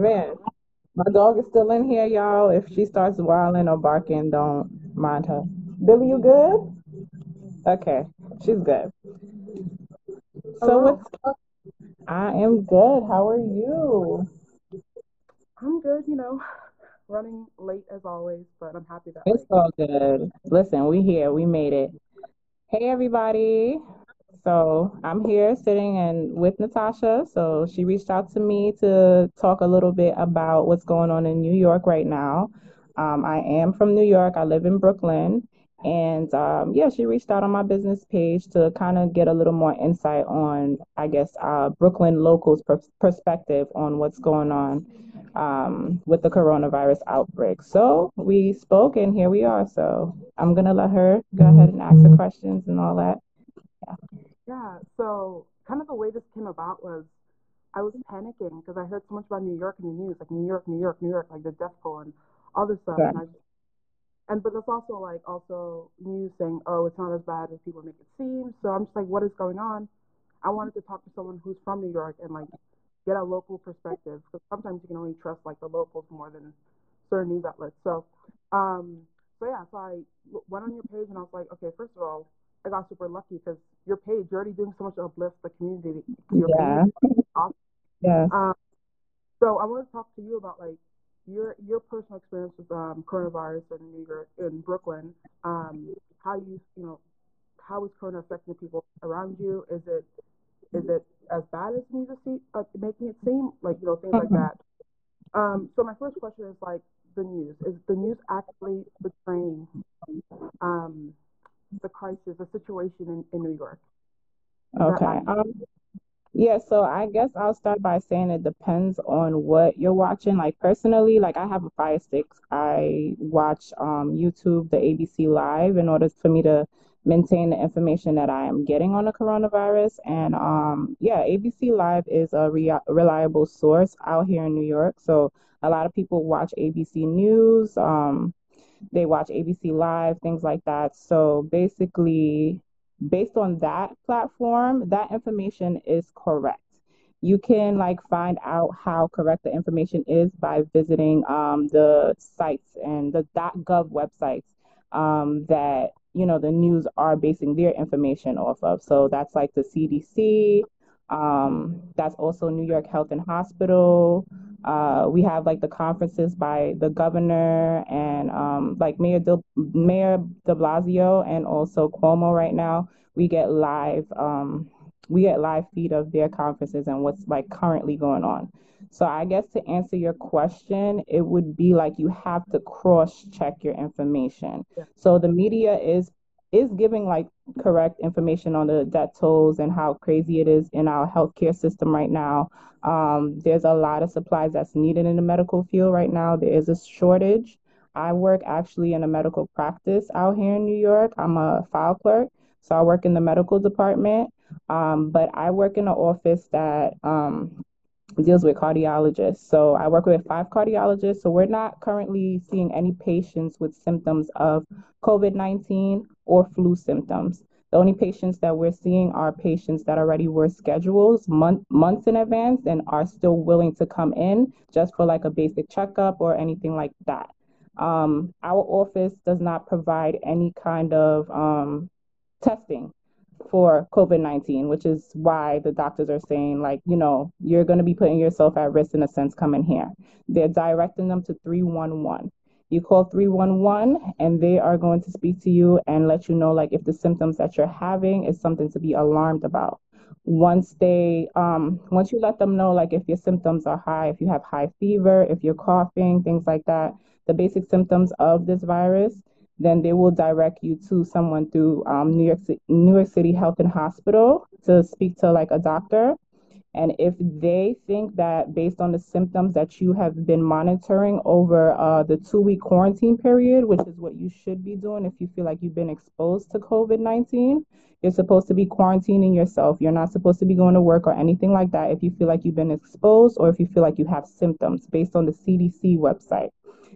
man. My dog is still in here, y'all. If she starts wilding or barking, don't mind her. Billy, you good? Okay, she's good. So what's up? I am good. How are you? I'm good, you know, running late as always, but I'm happy that It's all good. Listen, we here. We made it. Hey, everybody. So I'm here sitting and with Natasha. So she reached out to me to talk a little bit about what's going on in New York right now. Um, I am from New York. I live in Brooklyn. And um, yeah, she reached out on my business page to kind of get a little more insight on, I guess, uh, Brooklyn locals' per perspective on what's going on um, with the coronavirus outbreak. So we spoke, and here we are. So I'm gonna let her go ahead and ask her questions and all that. yeah, so kind of the way this came about was I was panicking because I heard so much about New York in the news, like New York, New York, New York, like the death toll and all this stuff, Yeah. and I and but there's also like also news saying, oh, it's not as bad as people make it seem. So I'm just like, what is going on? I wanted to talk to someone who's from New York and like get a local perspective because sometimes you can only trust like the locals more than certain news outlets. So, um, so yeah, so I went on your page and I was like, okay, first of all, I got super lucky because your page, you're already doing so much to uplift the community, your Yeah. Awesome. Yes. Um, so I want to talk to you about like your your personal experience with um, coronavirus in New York, in Brooklyn. Um, how you you know how is corona affecting the people around you? Is it is it as bad as news is see, like making it seem like you know things like Mhm. that? Um, so my first question is like the news. Is the news actually portraying um, the crisis, the situation in, in New York? Is Okay. Um, Yeah, so I guess I'll start by saying it depends on what you're watching. Like personally, like I have a Fire Stick. I watch um YouTube, the ABC Live, in order for me to maintain the information that I am getting on the coronavirus. And um yeah, ABC Live is a rea reliable source out here in New York. So a lot of people watch ABC News. Um, they watch ABC Live, things like that. So basically, based on that platform, that information is correct. You can like find out how correct the information is by visiting um, the sites and the .gov websites um, that you know the news are basing their information off of. So that's like the CDC. Um, that's also New York Health and Hospital. Uh, we have like the conferences by the governor and um, like Mayor de, Mayor de Blasio and also Cuomo right now. We get live um, we get live feed of their conferences and what's like currently going on. So I guess to answer your question, it would be like you have to cross check your information. Yeah. So the media is is giving like correct information on the death tolls and how crazy it is in our healthcare system right now um, there's a lot of supplies that's needed in the medical field right now. There is a shortage. I work actually in a medical practice out here in New York. I'm a file clerk, so I work in the medical department. Um, but I work in an office that um, deals with cardiologists. So I work with five cardiologists. So we're not currently seeing any patients with symptoms of COVID-19 or flu symptoms. The only patients that we're seeing are patients that already were scheduled month, months in advance and are still willing to come in just for like a basic checkup or anything like that. Um, our office does not provide any kind of um, testing for COVID-19, which is why the doctors are saying, like, you know, you're going to be putting yourself at risk in a sense coming here. They're directing them to 311. You call 311 and they are going to speak to you and let you know, like, if the symptoms that you're having is something to be alarmed about. Once they, um, once you let them know, like, if your symptoms are high, if you have high fever, if you're coughing, things like that, the basic symptoms of this virus, then they will direct you to someone through um, New York City, New York City Health and Hospital to speak to like a doctor. And if they think that based on the symptoms that you have been monitoring over uh, the two week quarantine period, which is what you should be doing if you feel like you've been exposed to COVID 19, you're supposed to be quarantining yourself. You're not supposed to be going to work or anything like that if you feel like you've been exposed or if you feel like you have symptoms based on the CDC website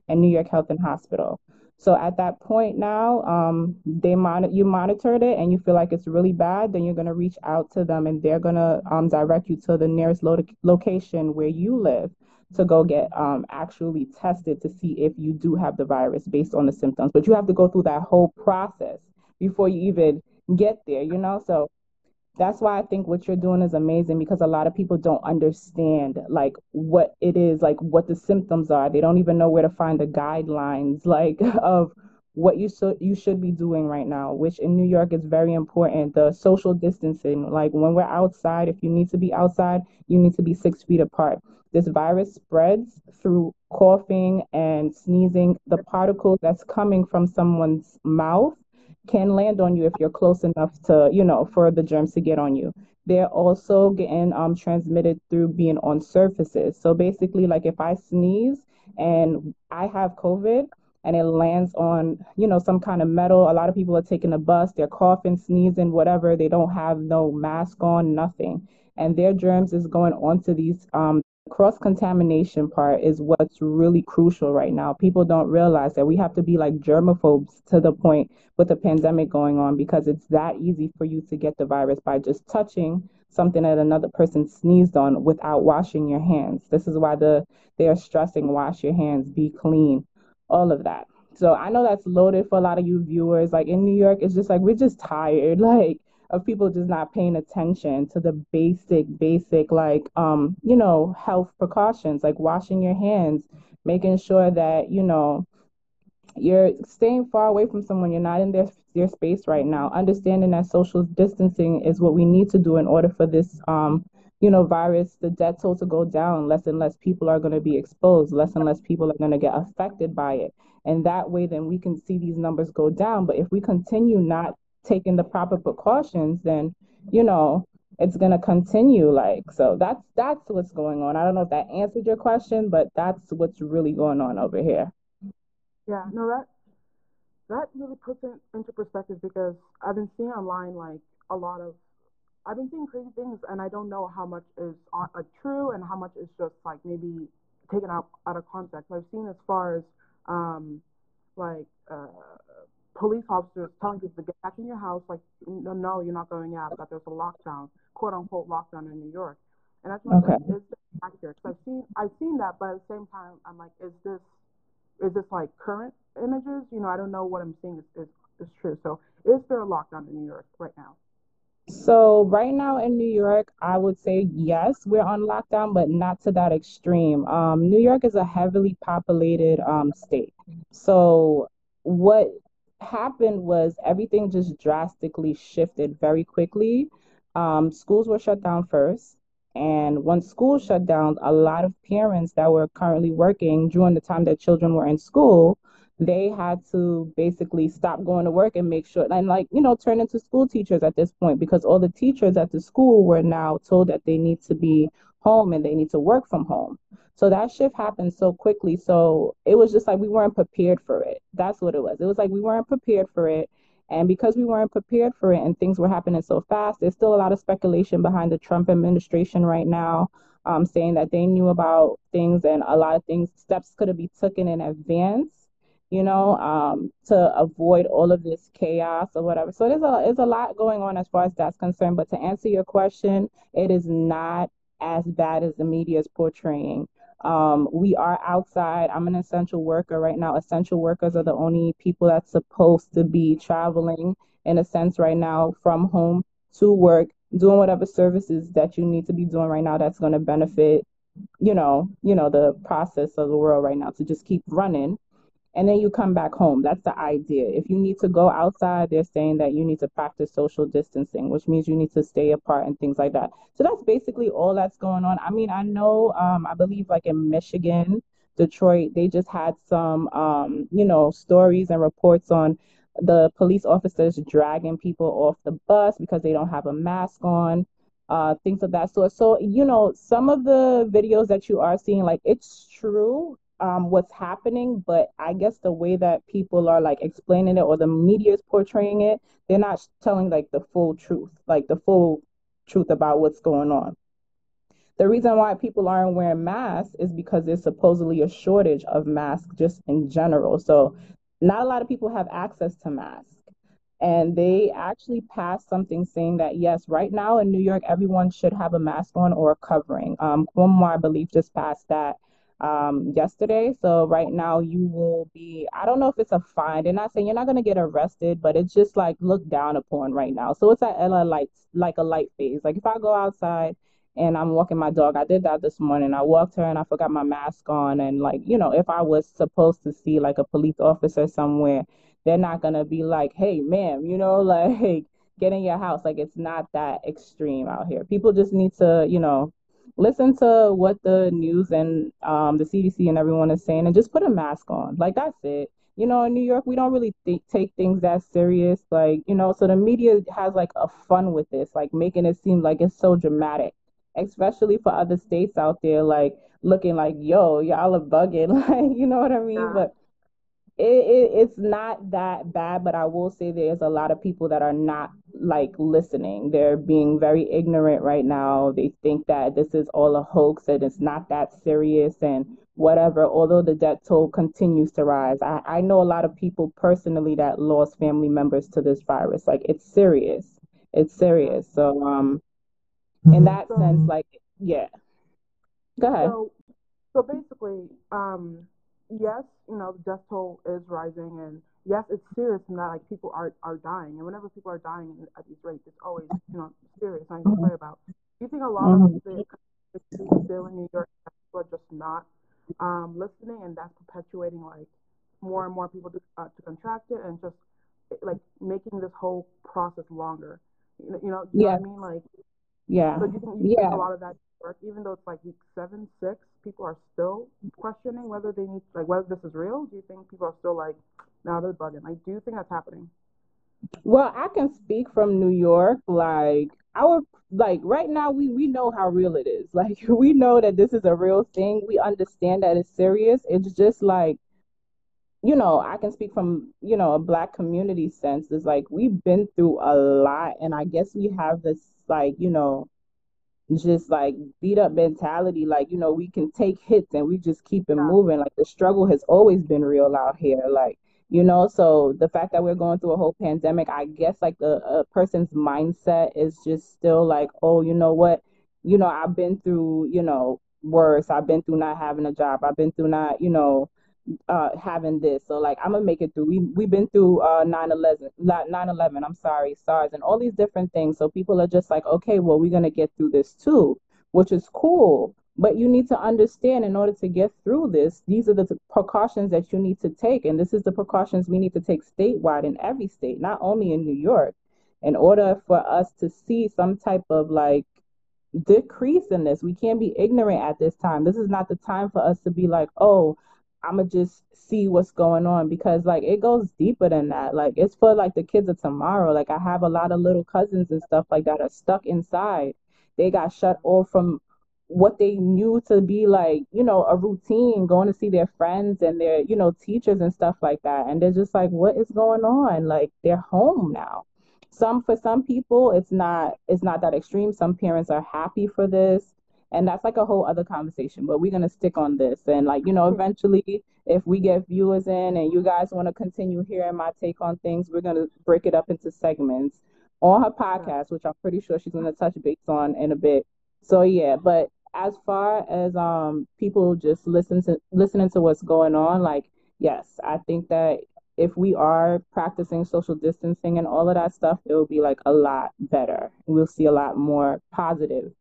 and New York Health and Hospital. So at that point now, um, they mon- you monitored it and you feel like it's really bad, then you're gonna reach out to them and they're gonna um, direct you to the nearest lo- location where you live. to go get um, actually tested to see if you do have the virus based on the symptoms. But you have to go through that whole process before you even get there, you know? So that's why I think what you're doing is amazing because a lot of people don't understand like what it is, like what the symptoms are. They don't even know where to find the guidelines like of what you should you should be doing right now, which in New York is very important. The social distancing, like when we're outside, if you need to be outside, you need to be six feet apart. This virus spreads through coughing and sneezing. The particles that's coming from someone's mouth can land on you if you're close enough to, you know, for the germs to get on you. They're also getting um, transmitted through being on surfaces. So basically, like if I sneeze and I have COVID and it lands on, you know, some kind of metal, a lot of people are taking a bus, they're coughing, sneezing, whatever. They don't have no mask on, nothing. And their germs is going onto these um, cross contamination part is what's really crucial right now. People don't realize that we have to be like germaphobes to the point with the pandemic going on because it's that easy for you to get the virus by just touching something that another person sneezed on without washing your hands. This is why the they are stressing wash your hands, be clean, all of that. So I know that's loaded for a lot of you viewers. Like in New York, it's just like we're just tired. Like of people just not paying attention to the basic, basic, like, um, you know, health precautions, like washing your hands, making sure that, you know, you're staying far away from someone you're not in their their space right now. Understanding that social distancing is what we need to do in order for this um you know virus the death toll to go down less and less people are going to be exposed less and less people are going to get affected by it. And that way then we can see these numbers go down. But if we continue not taking the proper precautions, then you know it's gonna continue. Like so, that's that's what's going on. I don't know if that answered your question, but that's what's really going on over here. Yeah, no, that that really puts it into perspective because I've been seeing online like a lot of I've been seeing crazy things, and I don't know how much is on, like true and how much is just like maybe taken out out of context. I've seen as far as um, like uh, police officers telling people to get back in your house, like, no, no, you're not going out, that there's a lockdown, quote unquote lockdown in New York. And that's what okay. is accurate? Because I've seen, I've seen that, but at the same time, I'm like, is this, is this like current images? You know, I don't know what I'm seeing is, is, is true. So is there a lockdown in New York right now? So right now in New York, I would say yes, we're on lockdown, but not to that extreme. Um, New York is a heavily populated um, state. So what happened was everything just drastically shifted very quickly. Um, schools were shut down first. And once schools shut down, a lot of parents that were currently working during the time that children were in school, they had to basically stop going to work and make sure, and like, you know, turn into school teachers at this point because all the teachers at the school were now told that they need to be home and they need to work from home. So that shift happened so quickly. So it was just like we weren't prepared for it. That's what it was. It was like we weren't prepared for it. And because we weren't prepared for it and things were happening so fast, there's still a lot of speculation behind the Trump administration right now, um, saying that they knew about things and a lot of things, steps could have been taken in advance, you know, um, to avoid all of this chaos or whatever. So there's a, there's a lot going on as far as that's concerned. But to answer your question, it is not as bad as the media is portraying. Um, we are outside. I'm an essential worker right now. Essential workers are the only people that's supposed to be traveling in a sense right now from home to work, doing whatever services that you need to be doing right now that's going to benefit, you know, you know, the process of the world right now to just keep running and then you come back home. That's the idea. If you need to go outside, they're saying that you need to practice social distancing, which means you need to stay apart and things like that. So that's basically all that's going on. I mean, I know, um, I believe like in Michigan, Detroit, they just had some, um, you know, stories and reports on the police officers dragging people off the bus because they don't have a mask on uh, things of that sort. So, you know, some of the videos that you are seeing, like it's true um, what's happening, but I guess the way that people are like explaining it or the media is portraying it, they're not telling like the full truth, like the full truth about what's going on. The reason why people aren't wearing masks is because there's supposedly a shortage of masks just in general. So, not a lot of people have access to masks. And they actually passed something saying that, yes, right now in New York, everyone should have a mask on or a covering. Um, Cuomo, I believe, just passed that um, yesterday. So right now you will be, I don't know if it's a fine. They're not saying you're not gonna get arrested, but it's just like looked down upon right now. So it's at a light, like a light phase. Like if I go outside and I'm walking my dog, I did that this morning. I walked her and I forgot my mask on. And like, you know, if I was supposed to see like a police officer somewhere, they're not gonna be like, hey, ma'am, you know, like get in your house. Like it's not that extreme out here. People just need to, you know, listen to what the news and um, the CDC and everyone is saying and just put a mask on. Like that's it. You know, in New York, we don't really th- take things that serious. Like, you know, so the media has like a fun with this, like making it seem like it's so dramatic, especially for other states out there, like looking like, yo, y'all are bugging. Like, you know what I mean? Yeah. But it, it it's not that bad, but I will say there's a lot of people that are not like listening. They're being very ignorant right now. They think that this is all a hoax and it's not that serious and whatever. Although the death toll continues to rise, I, I know a lot of people personally that lost family members to this virus. Like it's serious. It's serious. So um, in that So, sense, like yeah. Go ahead. so, so basically, um, yes, you know, the death toll is rising, and yes, it's serious in that like people are are dying, and whenever people are dying at these rates, it's always you know serious. I can hmm play about. Do you think a lot of hmm the still in New York people are just not um, listening, and that's perpetuating like more and more people to, uh, to contract it, and just like making this whole process longer. You know, you know, you know Yeah. what I mean? Like, Yeah. so do you think you think Yeah. a lot of that work, even though it's like week seven, six, people are still questioning whether they need like whether this is real? Do you think people are still like, now they're bugging? Like, do you think that's happening? Well, I can speak from New York. Like our like right now we we know how real it is. Like we know that this is a real thing. We understand that it's serious. It's just like, you know, I can speak from, you know, a black community sense. It's like we've been through a lot and I guess we have this like, you know, just like beat up mentality. Like, you know, we can take hits and we just keep it Yeah, moving. Like the struggle has always been real out here. Like, you know, so the fact that we're going through a whole pandemic, I guess like the a person's mindset is just still like, oh, you know what? You know, I've been through, you know, worse. I've been through not having a job. I've been through not, you know, uh having this. So like I'm gonna make it through. We we've been through uh 9/11, 9/11, I'm sorry, SARS and all these different things. So people are just like, okay, well we're gonna get through this too, which is cool. But you need to understand in order to get through this, these are the precautions that you need to take. And this is the precautions we need to take statewide in every state, not only in New York, in order for us to see some type of like decrease in this. We can't be ignorant at this time. This is not the time for us to be like, oh, I'm gonna just see what's going on because like it goes deeper than that. Like it's for like the kids of tomorrow. Like I have a lot of little cousins and stuff like that are stuck inside. They got shut off from what they knew to be like, you know, a routine, going to see their friends and their, you know, teachers and stuff like that. And they're just like, what is going on? Like they're home now. Some for some people it's not it's not that extreme. Some parents are happy for this. And that's like a whole other conversation, but we're gonna stick on this. And like, you know, eventually if we get viewers in and you guys want to continue hearing my take on things, we're gonna break it up into segments on her podcast, which I'm pretty sure she's gonna touch base on in a bit. So yeah, but as far as um people just listen to listening to what's going on, like yes, I think that if we are practicing social distancing and all of that stuff, it will be like a lot better. We'll see a lot more positive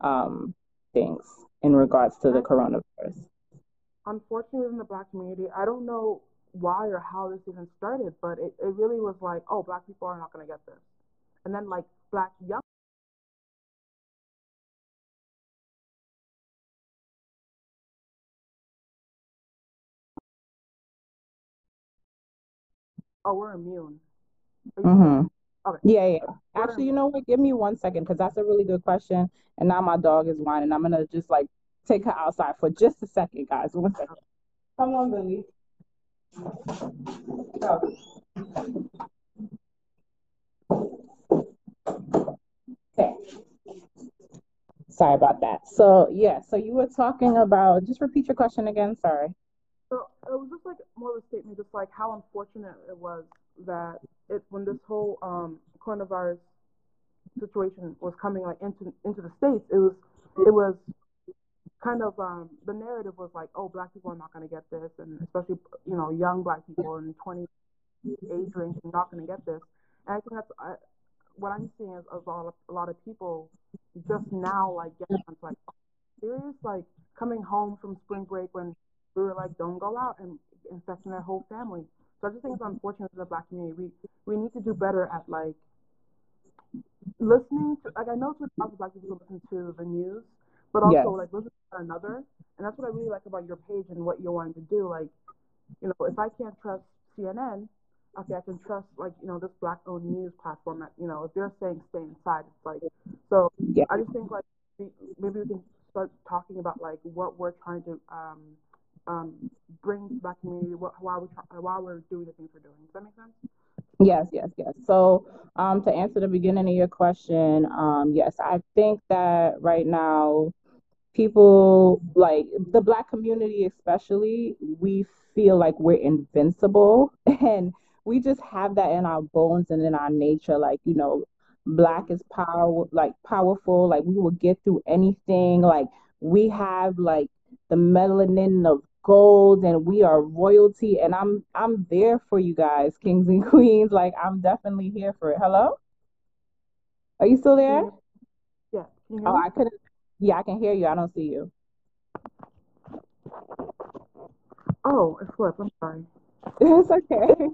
um things in regards to the coronavirus. unfortunately in the black community, I don't know why or how this even started, but it, it really was like, oh, black people are not gonna get this, and then like black young, oh, we're immune. Mm-hmm. Okay? Yeah, yeah. Actually, you know what? Give me one second because that's a really good question. And now my dog is whining. I'm gonna just like take her outside for just a second, guys. One second. Come on, Billy. Okay. Sorry about that. So yeah, so you were talking about, just repeat your question again. Sorry. So it was just like more of a statement, just like how unfortunate it was that it when this whole um coronavirus situation was coming like into into the states, it was it was kind of um, the narrative was like, oh, black people are not going to get this, and especially you know young black people in 20 age range are not going to get this. And I think that's uh, what I'm seeing is a lot of a lot of people just now like getting like serious like coming home from spring break when we were like don't go out and infecting their whole family. So I just think it's unfortunate for the black community. We we need to do better at like listening to like I know it's hard for black people listen to the news, but also yes. like listen to another. And that's what I really like about your page and what you're wanting to do. Like, you know, if I can't trust CNN, okay, I can trust like you know this black owned news platform. That, you know, if they're saying stay inside, it's like so. Yeah. I just think like maybe we can start talking about like what we're trying to um, um, bring to the black community, why we why we're doing the things we're doing. Does that make sense? Yes, yes, yes. So, um, to answer the beginning of your question, um, yes, I think that right now, people like the black community, especially, we feel like we're invincible, and we just have that in our bones and in our nature. Like, you know, black is power, like powerful. Like, we will get through anything. Like, we have like the melanin of gold and we are royalty and I'm I'm there for you guys, kings and queens. Like I'm definitely here for it. Hello? Are you still there? Yeah. Oh, I couldn't yeah, I can hear you. I don't see you. Oh, it's flipped. I'm sorry. it's okay.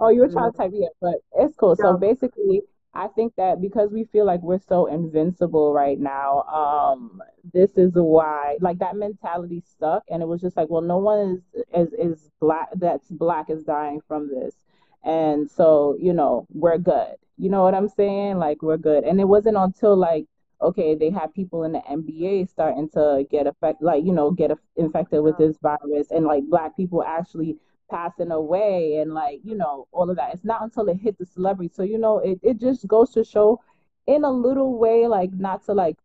Oh, you were trying to type yeah, but it's cool. Yeah. So basically I think that because we feel like we're so invincible right now, um, this is why like that mentality stuck, and it was just like, well, no one is is is black that's black is dying from this, and so you know we're good. You know what I'm saying? Like we're good, and it wasn't until like okay, they had people in the NBA starting to get affect like you know get infected with this virus, and like black people actually passing away and like you know all of that. It's not until it hit the celebrity. So you know it, it just goes to show in a little way like not to like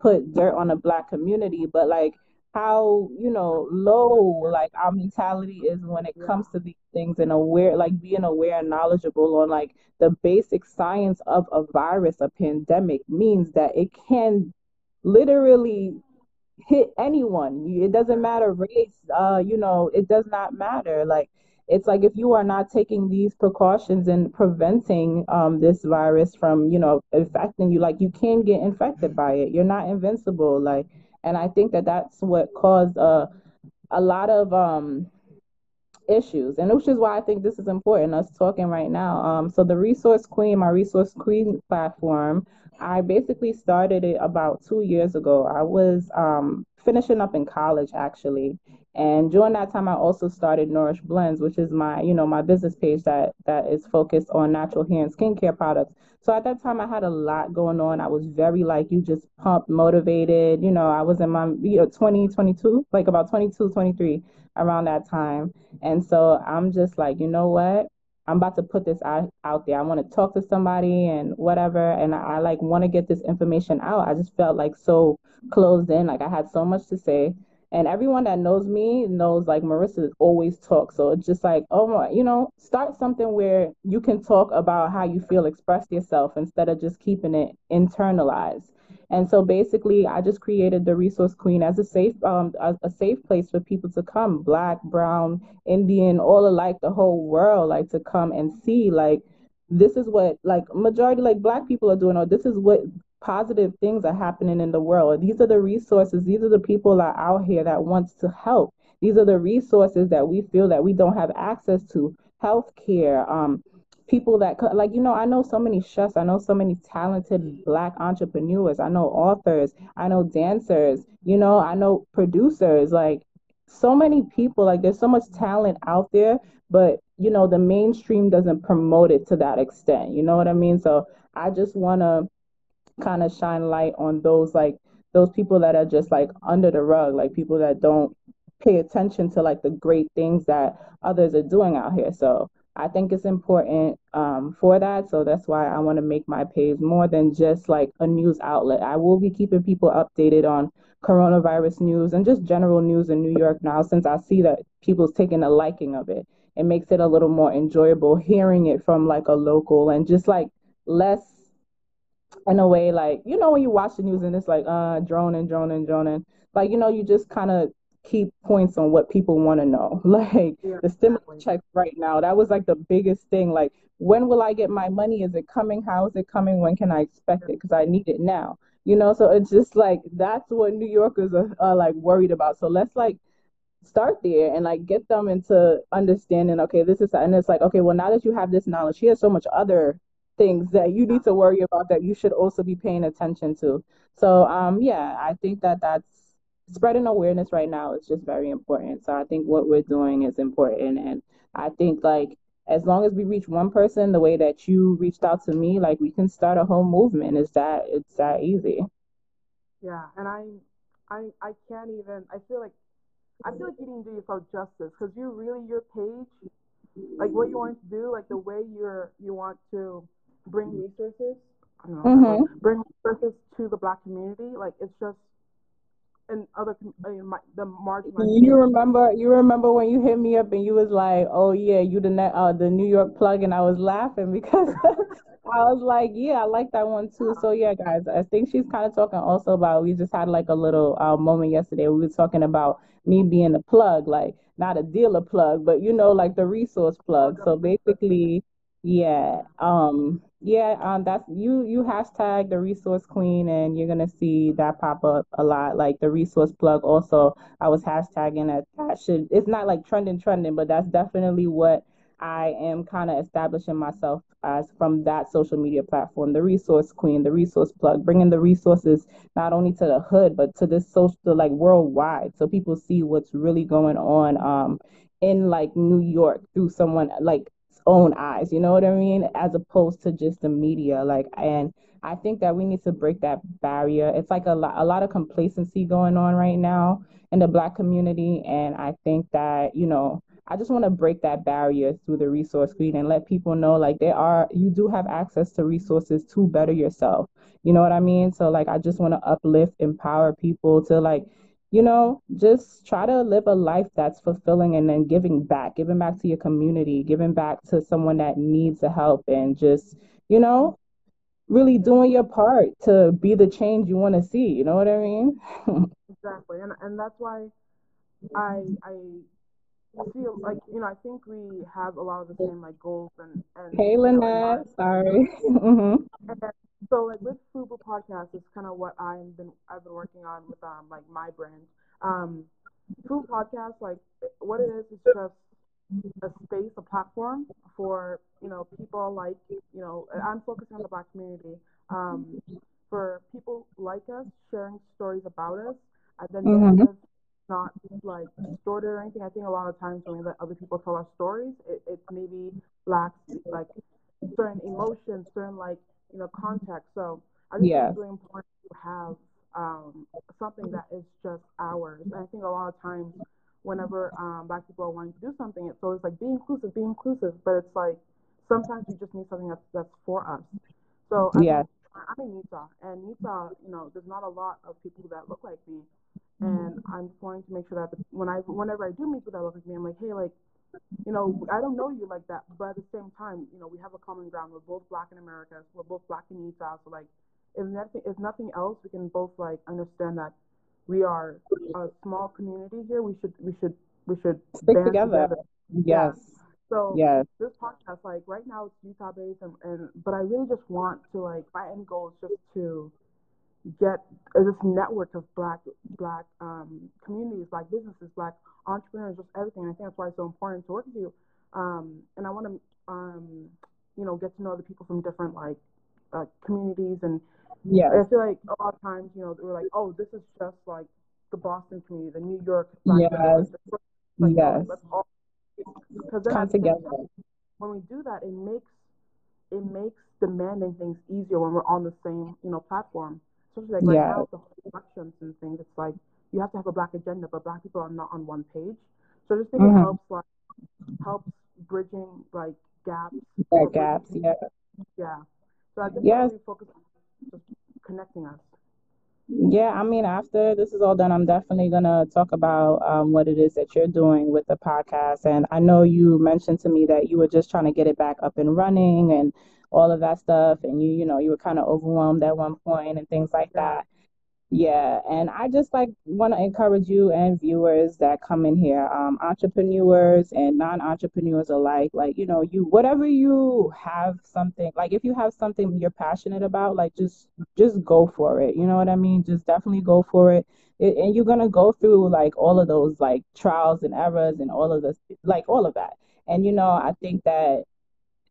put dirt on the black community but like how you know low like our mentality is when it comes to these things and aware like being aware and knowledgeable on like the basic science of a virus a pandemic means that it can literally hit anyone. It doesn't matter race. Uh, you know, it does not matter. Like it's like if you are not taking these precautions and preventing um, this virus from you know infecting you, like you can get infected by it. You're not invincible. Like, and I think that that's what caused uh, a lot of um, issues, and which is why I think this is important. Us talking right now. Um, so the Resource Queen, my Resource Queen platform I basically started it about two years ago. I was um, finishing up in college actually, and during that time, I also started Nourish Blends, which is my you know my business page that that is focused on natural hair and skincare products. So at that time, I had a lot going on. I was very like you just pumped, motivated. You know, I was in my you know 20, 22, like about 22, 23 around that time. And so I'm just like, you know what? I'm about to put this out, out there. I want to talk to somebody and whatever. And I, I like want to get this information out. I just felt like so closed in. Like I had so much to say. And everyone that knows me knows like Marissa always talks. So it's just like, oh my, you know, start something where you can talk about how you feel, express yourself instead of just keeping it internalized. And so basically, I just created the Resource Queen as a safe, um, a, a, safe place for people to come, Black, Brown, Indian, all alike, the whole world, like to come and see, like this is what like majority like Black people are doing, or this is what positive things are happening in the world. These are the resources. These are the people that are out here that wants to help. These are the resources that we feel that we don't have access to. Healthcare, um, people that like you know i know so many chefs i know so many talented black entrepreneurs i know authors i know dancers you know i know producers like so many people like there's so much talent out there but you know the mainstream doesn't promote it to that extent you know what i mean? So i just want to kind of shine light on those like those people that are just like under the rug like people that don't pay attention to like the great things that others are doing out here so I think it's important um, for that. So that's why I want to make my page more than just like a news outlet. I will be keeping people updated on coronavirus news and just general news in New York now since I see that people's taking a liking of it. It makes it a little more enjoyable hearing it from like a local and just like less in a way like you know when you watch the news and it's like uh droning droning droning like you know you just kind of keep points on what people want to know. Like Yeah, the stimulus checks right now that was like the biggest thing. Like when will i get my money? Is it coming? How is it coming? When can i expect it? Because i need it now you know? So it's just like that's what new yorkers are, are like worried about. So let's like start there and like get them into understanding okay this is and it's like okay well now that you have this knowledge here's so much other things that you need to worry about that you should also be paying attention to. So um yeah i think that that's spreading awareness right now is just very important so i think what we're doing is important and i think like as long as we reach one person the way that you reached out to me like we can start a whole movement is that it's that easy yeah. And I, I, I can't even. I feel like I feel like you didn't do yourself justice because you really your page, like what you want to do, like the way you're you want to bring resources. I don't know mm-hmm. Bring resources to the black community. Like it's just in other in my, the marginalized You remember you remember when you hit me up and you was like, "Oh yeah, you the ne- uh the New York plug," and I was laughing because I was like, "Yeah, I like that one too." So yeah, guys, I think she's kind of talking also about. We just had like a little uh, moment yesterday. We were talking about me being a plug, like not a dealer plug, but you know, like the resource plug. So basically, Yeah, um, yeah, um, that's you. You hashtag the resource queen, and you're gonna see that pop up a lot. Like the resource plug also. I was hashtagging that. That should. It's not like trending, trending, but that's definitely what I am kind of establishing myself as from that social media platform. The resource queen, the resource plug, bringing the resources not only to the hood but to this social, like worldwide, so people see what's really going on. Um, in like New York through someone like own eyes, you know what I mean? As opposed to just the media. Like, and I think that we need to break that barrier. It's like a lot, a lot of complacency going on right now in the Black community. And I think that, you know, I just want to break that barrier through the resource queen and let people know like there are, you do have access to resources to better yourself. You know what I mean? So, like, I just want to uplift, empower people to like, you know, just try to live a life that's fulfilling and then giving back, giving back to your community, giving back to someone that needs the help, and just, you know, really doing your part to be the change you want to see. You know what I mean? exactly. And and that's why I I feel like you know I think we have a lot of the same like goals and and Hey, you know in mind. Lynette. Sorry. hmm And so like with Fubu podcast is kind of what I've been I've been working on with um like my brand. Um, Fubu podcast like what it is is just a space, a platform for you know people like you know I'm focusing on the Black community. Um, for people like us sharing stories about us, and the hmm narrative not like distorted or anything. I think a lot of times when we let other people tell our stories, it, it maybe lacks like certain emotions, certain like you know context. So I just think Yes. it's really important to have um, something that is just ours. And I think a lot of times whenever um, black people are wanting to do something, it's always like be inclusive, be inclusive. But it's like sometimes we just need something that's that's for us. So as Yes. an I'm in Utah, and Utah, you know, there's not a lot of people that look like me, Mm-hmm. and I'm just wanting to make sure that the, when I whenever I do meet people that like me, I'm like, hey, like you know, I don't know you like that, but at the same time, you know, we have a common ground. We're both black in America. So we're both black in Utah. So like, if nothing, if nothing else, we can both like understand that we are a small community here. We should, we should, we should Stick together. together. Yeah. Yes. So Yes. this podcast, like right now, it's Utah based, and, and but I really just want to like my end goal is just to get uh, this network of black black um, communities, black businesses, black entrepreneurs, just everything. I think that's why it's so important to work with you. Um, and I want to, um, you know, get to know the people from different like uh, communities. And yeah. I feel like a lot of times, you know, we're like, oh, this is just like the Boston community, the New York black community. Yes. It's like Yes. let's all because then Come at the same time, together. when we do that, it makes it makes demanding things easier when we're on the same, you know, platform. Especially like right now the whole elections and things, it's like you have to have a black agenda, but black people are not on one page. So I just think it hmm helps like helps bridging like gaps That gaps. Yeah. yeah. So I just to Yes. really focus on just connecting us. Yeah, I mean, after this is all done, I'm definitely gonna talk about um, what it is that you're doing with the podcast. And I know you mentioned to me that you were just trying to get it back up and running and all of that stuff and you you know you were kind of overwhelmed at one point and things like that yeah, and I just like want to encourage you and viewers that come in here, um, entrepreneurs and non-entrepreneurs alike, like, you know, you whatever you have something, like if you have something you're passionate about, like just just go for it. You know what I mean? Just definitely go for it. it and you're gonna go through like all of those like trials and errors and all of this, like all of that. And you know, I think that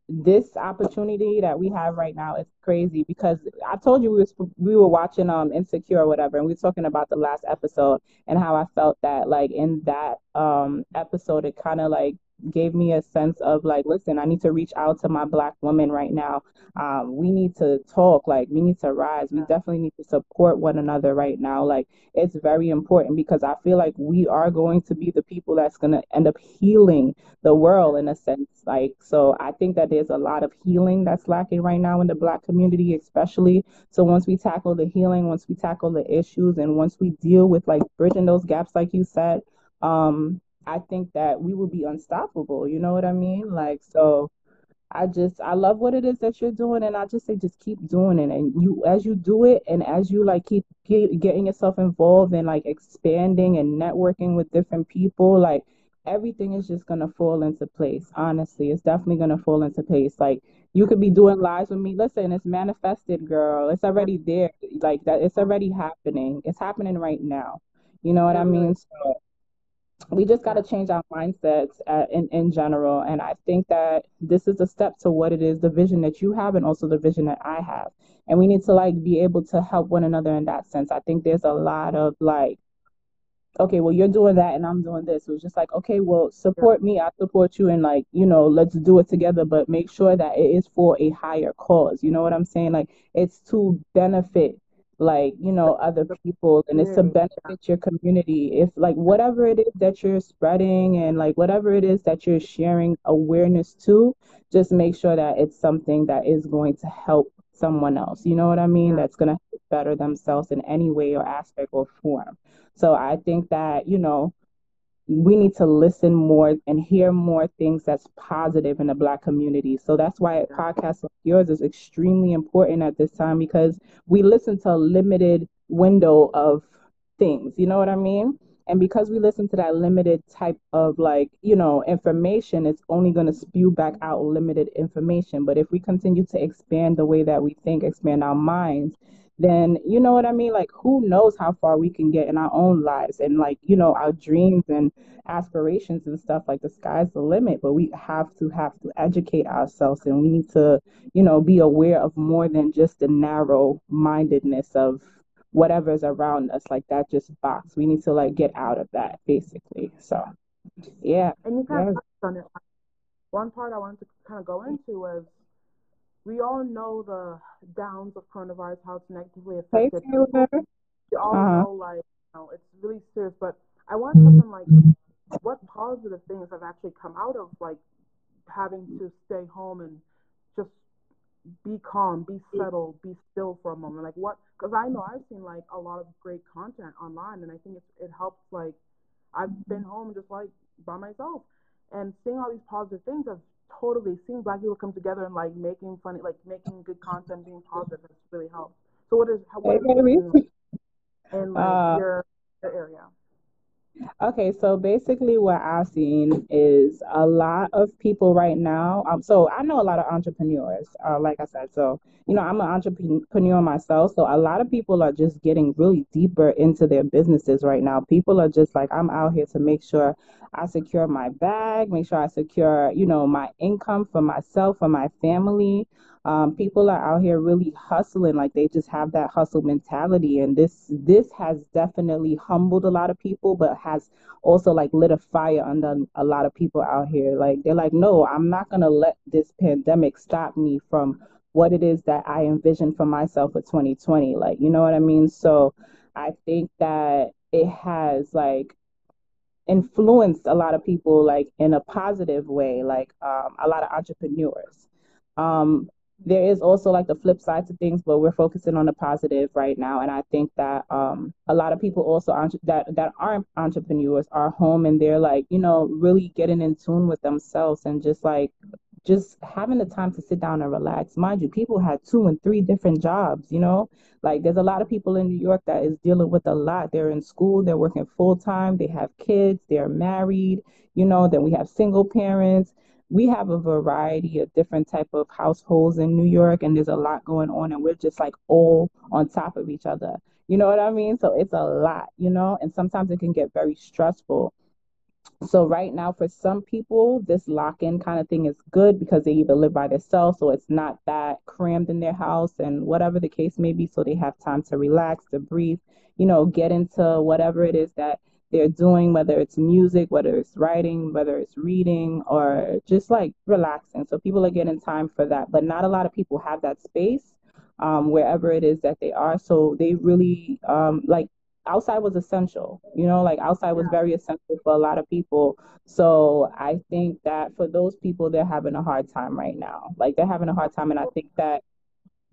this opportunity that we have right now is crazy because I told you we were we were watching um Insecure or whatever, and we were talking about the last episode and how I felt that like in that um episode it kind of like gave me a sense of like, listen, I need to reach out to my black women right now. Um, we need to talk, like we need to rise. We definitely need to support one another right now. Like it's very important because I feel like we are going to be the people that's gonna end up healing the world in a sense. Like so I think that there's a lot of healing that's lacking right now in the black community, especially. So once we tackle the healing, once we tackle the issues and once we deal with like bridging those gaps like you said, um, I think that we will be unstoppable. You know what I mean? Like, so I just, I love what it is that you're doing. And I just say, just keep doing it. And you, as you do it, and as you like keep get, getting yourself involved and like expanding and networking with different people, like everything is just going to fall into place. Honestly, it's definitely going to fall into place. Like, you could be doing lives with me. Listen, it's manifested, girl. It's already there. Like, that, it's already happening. It's happening right now. You know what I mean? So, we just got to change our mindsets uh, in, in general. And I think that this is a step to what it is, the vision that you have and also the vision that I have. And we need to like be able to help one another in that sense. I think there's a lot of like, okay, well, you're doing that and I'm doing this. It was just like, okay, well, support me, I support you, and like, you know, let's do it together, but make sure that it is for a higher cause. You know what I'm saying? Like, it's to benefit like you know other people and it's to benefit your community. If like whatever it is that you're spreading and like whatever it is that you're sharing awareness to just make sure that it's something that is going to help someone else. You know what i mean? That's going to better themselves in any way or aspect or form. So i think that you know we need to listen more and hear more things that's positive in the black community. So that's why a podcast like yours is extremely important at this time because we listen to a limited window of things. You know what I mean? And because we listen to that limited type of like, you know, information, it's only going to spew back out limited information. But if we continue to expand the way that we think, expand our minds, then you know what I mean? Like, who knows how far we can get in our own lives and, like, you know, our dreams and aspirations and stuff. Like, the sky's the limit, but we have to have to educate ourselves and we need to, you know, be aware of more than just the narrow mindedness of whatever's around us, like that just box. We need to, like, get out of that, basically. So, yeah. And you kind of touched on it. One part I wanted to kind of go into was we all know the downs of coronavirus, how it's negatively affected people. We all uh-huh. know, like, you know, it's really serious. But I want on, like, what positive things have actually come out of, like, having to stay home and just be calm, be settled, be still for a moment. Like, what? Because I know I've seen, like, a lot of great content online, and I think it's, it helps, like, I've been home just, like, by myself. And seeing all these positive things have totally seeing black people come together and like making funny, like making good content, being positive has really helped. So what is what is in, in like uh, your, your area? Okay, so basically, what I've seen is a lot of people right now. Um, so I know a lot of entrepreneurs, uh, like I said. So you know, I'm an entrepreneur myself. So a lot of people are just getting really deeper into their businesses right now. People are just like, I'm out here to make sure I secure my bag, make sure I secure, you know, my income for myself, for my family. Um, people are out here really hustling, like they just have that hustle mentality, and this this has definitely humbled a lot of people, but has also like lit a fire under a lot of people out here. Like they're like, no, I'm not gonna let this pandemic stop me from what it is that I envisioned for myself for 2020. Like, you know what I mean? So I think that it has like influenced a lot of people like in a positive way, like um, a lot of entrepreneurs. Um, there is also like the flip side to things, but we're focusing on the positive right now. And I think that um, a lot of people also that that aren't entrepreneurs are home and they're like, you know, really getting in tune with themselves and just like just having the time to sit down and relax. Mind you, people had two and three different jobs, you know? Like there's a lot of people in New York that is dealing with a lot. They're in school, they're working full time, they have kids, they're married, you know, then we have single parents. We have a variety of different type of households in New York and there's a lot going on and we're just like all on top of each other. You know what I mean? So it's a lot, you know, and sometimes it can get very stressful. So right now, for some people, this lock-in kind of thing is good because they either live by themselves, so it's not that crammed in their house, and whatever the case may be, so they have time to relax, to breathe, you know, get into whatever it is that they're doing, whether it's music, whether it's writing, whether it's reading, or just like relaxing. So people are getting time for that, but not a lot of people have that space um, wherever it is that they are. So they really um, like outside was essential you know? Like outside was very essential for a lot of people. So i think that for those people they're having a hard time right now. Like they're having a hard time and i think that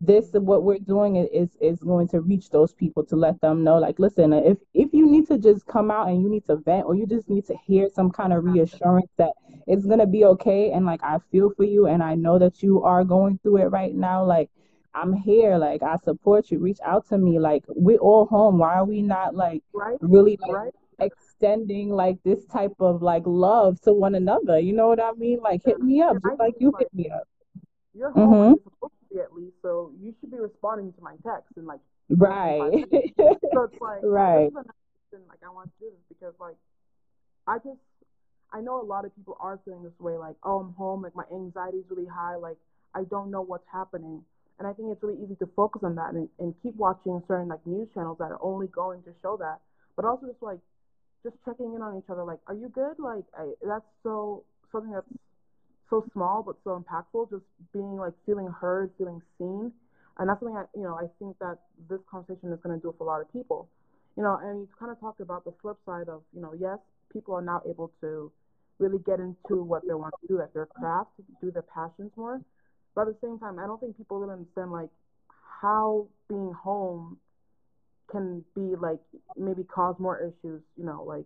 this what we're doing is is going to reach those people to let them know like listen if if you need to just come out and you need to vent or you just need to hear some kind of reassurance that it's going to be okay and like i feel for you and i know that you are going through it right now like I'm here, like I support you. Reach out to me. Like we're all home. Why are we not like right? really like right? extending like this type of like love to one another? You know what I mean? Like hit me up, just like you hit me up. You're home mm-hmm. you're supposed to be at least, so you should be responding to my text and like right. so it's like right. like I want to do this because like I just I know a lot of people are feeling this way, like, oh I'm home, like my anxiety is really high, like I don't know what's happening. And I think it's really easy to focus on that and, and keep watching certain like news channels that are only going to show that, but also just like just checking in on each other. Like, are you good? Like, I, that's so something that's so small but so impactful. Just being like feeling heard, feeling seen, and that's something I you know I think that this conversation is going to do for a lot of people. You know, and you kind of talked about the flip side of you know yes, people are now able to really get into what they want to do, like their craft, do their passions more. But at the same time, I don't think people really understand like how being home can be like maybe cause more issues. You know, like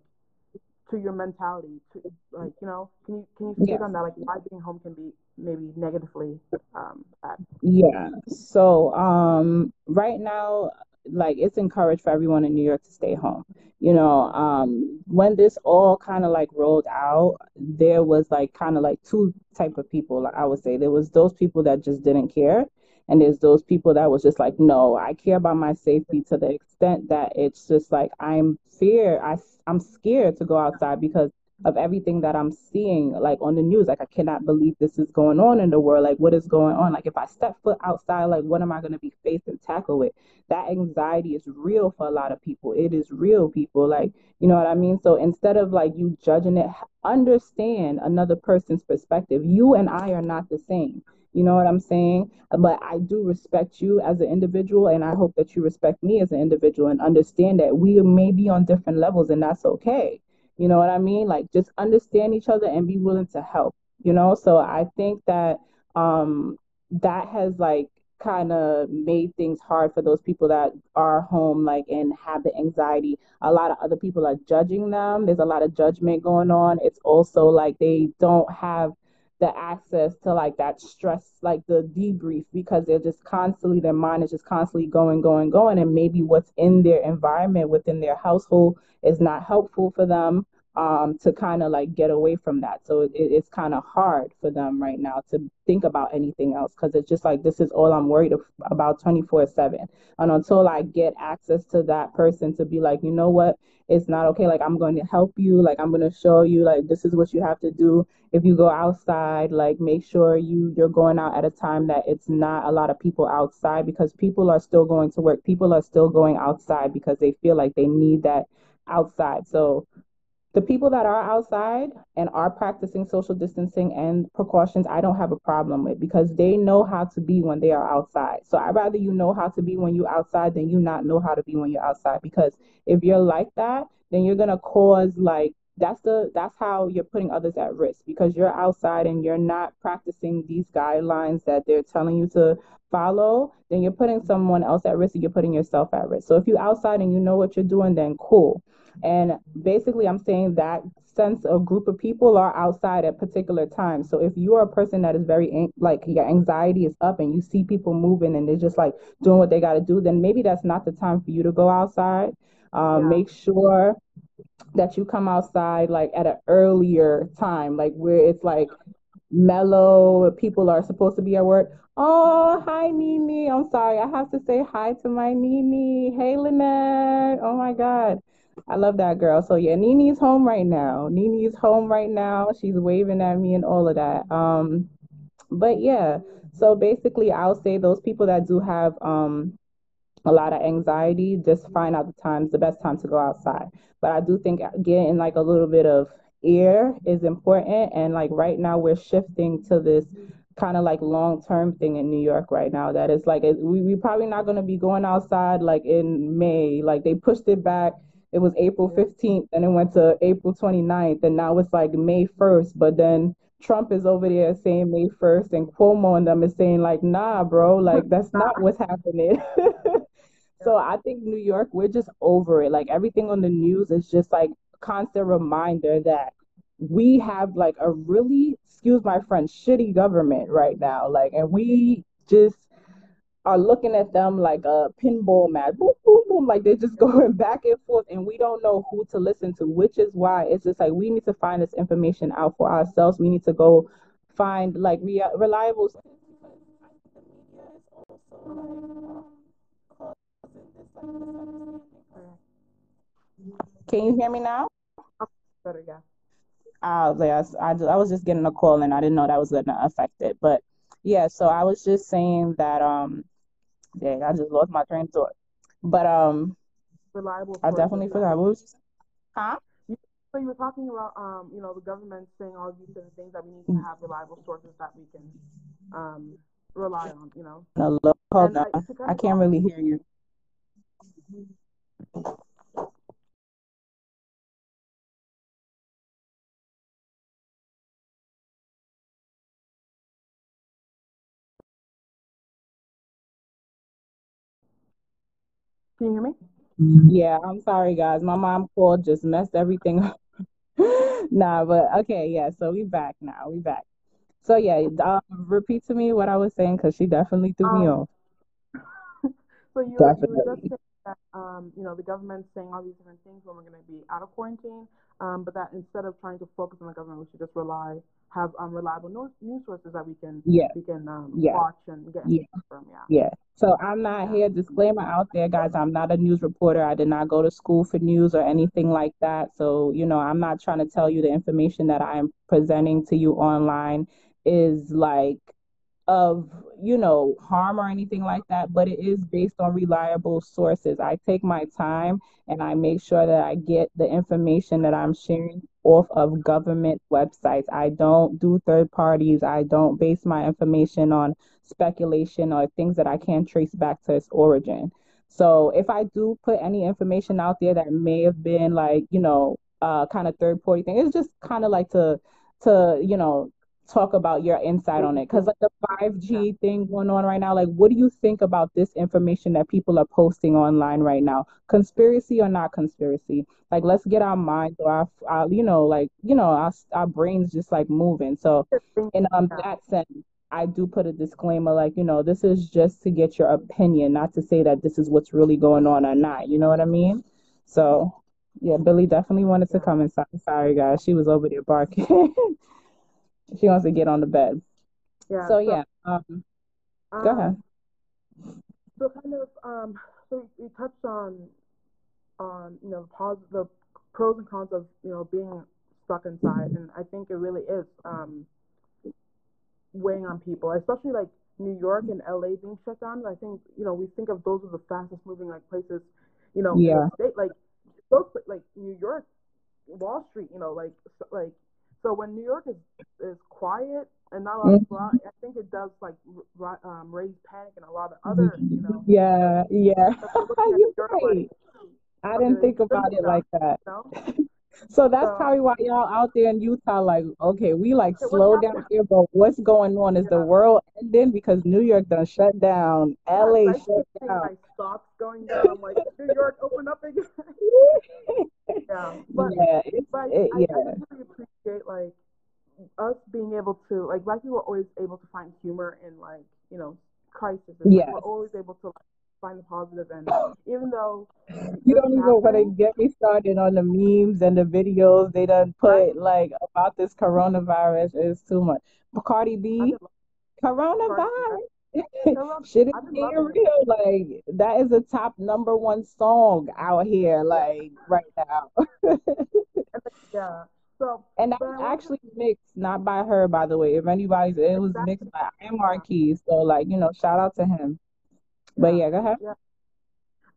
to your mentality. To like you know, can you can you speak yeah. on that? Like why being home can be maybe negatively um, bad. Yeah. So um, right now, like it's encouraged for everyone in New York to stay home. You know, um, when this all kind of like rolled out, there was like kind of like two type of people. I would say there was those people that just didn't care, and there's those people that was just like, no, I care about my safety to the extent that it's just like I'm fear. I I'm scared to go outside because of everything that I'm seeing like on the news. Like I cannot believe this is going on in the world. Like what is going on? Like if I step foot outside, like what am I gonna be faced and tackle with? That anxiety is real for a lot of people. It is real, people. Like, you know what I mean? So instead of like you judging it, understand another person's perspective. You and I are not the same. You know what I'm saying? But I do respect you as an individual, and I hope that you respect me as an individual and understand that we may be on different levels, and that's okay. You know what I mean? Like just understand each other and be willing to help, you know? So I think that um that has like kind of made things hard for those people that are home like and have the anxiety a lot of other people are judging them there's a lot of judgment going on it's also like they don't have the access to like that stress, like the debrief, because they're just constantly, their mind is just constantly going, going, going. And maybe what's in their environment within their household is not helpful for them um, to kind of like get away from that. So it, it's kind of hard for them right now to think about anything else because it's just like this is all I'm worried about 24 7. And until I get access to that person to be like, you know what, it's not okay. Like, I'm going to help you. Like, I'm going to show you, like, this is what you have to do. If you go outside, like, make sure you you're going out at a time that it's not a lot of people outside because people are still going to work. People are still going outside because they feel like they need that outside. So the people that are outside and are practicing social distancing and precautions, I don't have a problem with because they know how to be when they are outside. So I'd rather you know how to be when you're outside than you not know how to be when you're outside. Because if you're like that, then you're gonna cause like that's the that's how you're putting others at risk because you're outside and you're not practicing these guidelines that they're telling you to follow then you're putting someone else at risk and you're putting yourself at risk. So if you're outside and you know what you're doing then cool. And basically i'm saying that sense of group of people are outside at particular times. So if you are a person that is very like your anxiety is up and you see people moving and they're just like doing what they got to do then maybe that's not the time for you to go outside. Um, yeah. make sure that you come outside like at an earlier time, like where it's like mellow, people are supposed to be at work. Oh, hi Nini. I'm sorry. I have to say hi to my Nini. Hey Lynette. Oh my God. I love that girl. So yeah, Nini's home right now. Nini's home right now. She's waving at me and all of that. Um, but yeah, so basically I'll say those people that do have um a lot of anxiety, just find out the times, the best time to go outside. But I do think getting like a little bit of air is important. And like right now, we're shifting to this kind of like long term thing in New York right now. That is like, we, we're probably not going to be going outside like in May. Like they pushed it back. It was April 15th and it went to April 29th. And now it's like May 1st. But then Trump is over there saying May 1st and Cuomo and them is saying like, nah, bro, like that's not what's happening. So I think New York, we're just over it. Like everything on the news is just like constant reminder that we have like a really, excuse my French, shitty government right now. Like, and we just are looking at them like a pinball match. Boom, boom, boom. Like they're just going back and forth, and we don't know who to listen to, which is why it's just like we need to find this information out for ourselves. We need to go find like re- reliable. Can you hear me now? Better, yeah. Uh, yes, I, I was just getting a call and I didn't know that was gonna affect it. But yeah, so I was just saying that um, yeah, I just lost my train of thought. But um, reliable. I definitely forgot what was. Huh? So you were talking about um, you know, the government saying all these different things that we need to have reliable sources that we can um rely on. You know. No, hold on. I, I can't really hear you. Can you hear me? Yeah, I'm sorry, guys. My mom called, just messed everything up. nah, but okay, yeah. So we back now. We back. So yeah, um, repeat to me what I was saying because she definitely threw um, me off. so you, were, you were just saying that um, you know the government's saying all these different things when we're going to be out of quarantine, um, but that instead of trying to focus on the government, we should just rely have um, reliable news, news sources that we can yeah. we can um, yeah. watch and get yeah. from. Yeah. Yeah. So I'm not here. Disclaimer out there, guys. I'm not a news reporter. I did not go to school for news or anything like that. So you know, I'm not trying to tell you the information that I am presenting to you online is like of you know harm or anything like that but it is based on reliable sources. I take my time and i make sure that i get the information that i'm sharing off of government websites. I don't do third parties. I don't base my information on speculation or things that i can't trace back to its origin. So if i do put any information out there that may have been like you know uh kind of third party thing it's just kind of like to to you know talk about your insight on it? Because like the 5g thing going on right now like what do you think about this information that people are posting online right now? Conspiracy or not conspiracy? Like let's get our minds or our, our you know like you know our, our brains just like moving. So in um that sense i do put a disclaimer like you know this is just to get your opinion not to say that this is what's really going on or not you know what i mean? So yeah billy definitely wanted to come inside. Sorry guys she was over there barking she wants to get on the bed. Yeah. So, so yeah. Um, um, go ahead. So kind of um, so we touched on on you know the pos- the pros and cons of you know being stuck inside, and I think it really is um, weighing on people, especially like New York and LA being shut down. I think you know we think of those as the fastest moving like places, you know, yeah. state like those like New York, Wall Street, you know, like like so when New York is is quiet and not a lot mm-hmm. of I think it does like r- um, raise panic and a lot of other, you know. Yeah, yeah. You're right. Like, I didn't think about it like that. You know? So that's probably why y'all out there in Utah, like, okay, we like slow down here, but what's going on? Is the world ending? Because New York done shut down, Yes, LA I shut down. my stocks going down. I'm like, New York, open up again. yeah, but Yeah, it's but it, I, I yeah, just really appreciate like us being able to like black people are always able to find humor in like you know crises. Like we're always able to like, find the positive, and even though You don't even want to get me started on the memes and the videos they done put like about this coronavirus is too much. Cardi B, been Cardi B. coronavirus. I, I love. Shit is I've been getting loving it. real. Like that is a top number one song out here, like right now. yeah. So, And that was wanted to actually mixed, not by her, by the way. If anybody's, it was exactly. mixed by iMarkkeyz. So like, you know, shout out to him. But yeah, go ahead. yeah.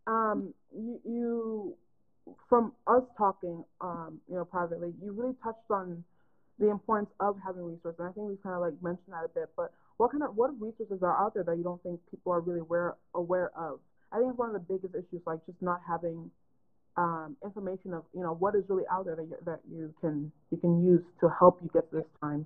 Um, you, you from us talking, um, you know, privately, you really touched on the importance of having resources. And I think we kind of like mentioned that a bit. But what kind of what resources are out there that you don't think people are really aware aware of? I think it's one of the biggest issues, like just not having um, information of you know what is really out there that you, that you can you can use to help you get this time.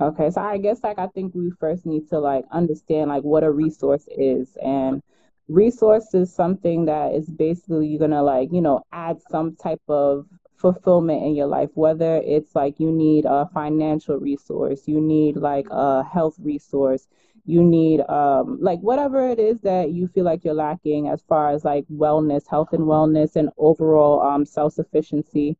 Okay, so I guess like I think we first need to like understand like what a resource is. And resource is something that is basically you're gonna like, you know, add some type of fulfillment in your life, whether it's like you need a financial resource, you need like a health resource, you need um like whatever it is that you feel like you're lacking as far as like wellness, health and wellness and overall um self-sufficiency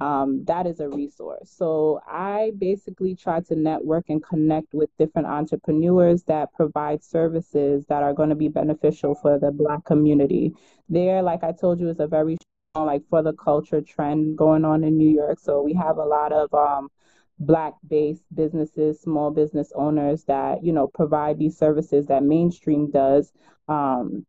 um, that is a resource. So I basically try to network and connect with different entrepreneurs that provide services that are going to be beneficial for the Black community. There, like I told you, is a very strong like for the culture trend going on in New York. So we have a lot of um, Black-based businesses, small business owners that you know provide these services that mainstream does. Um,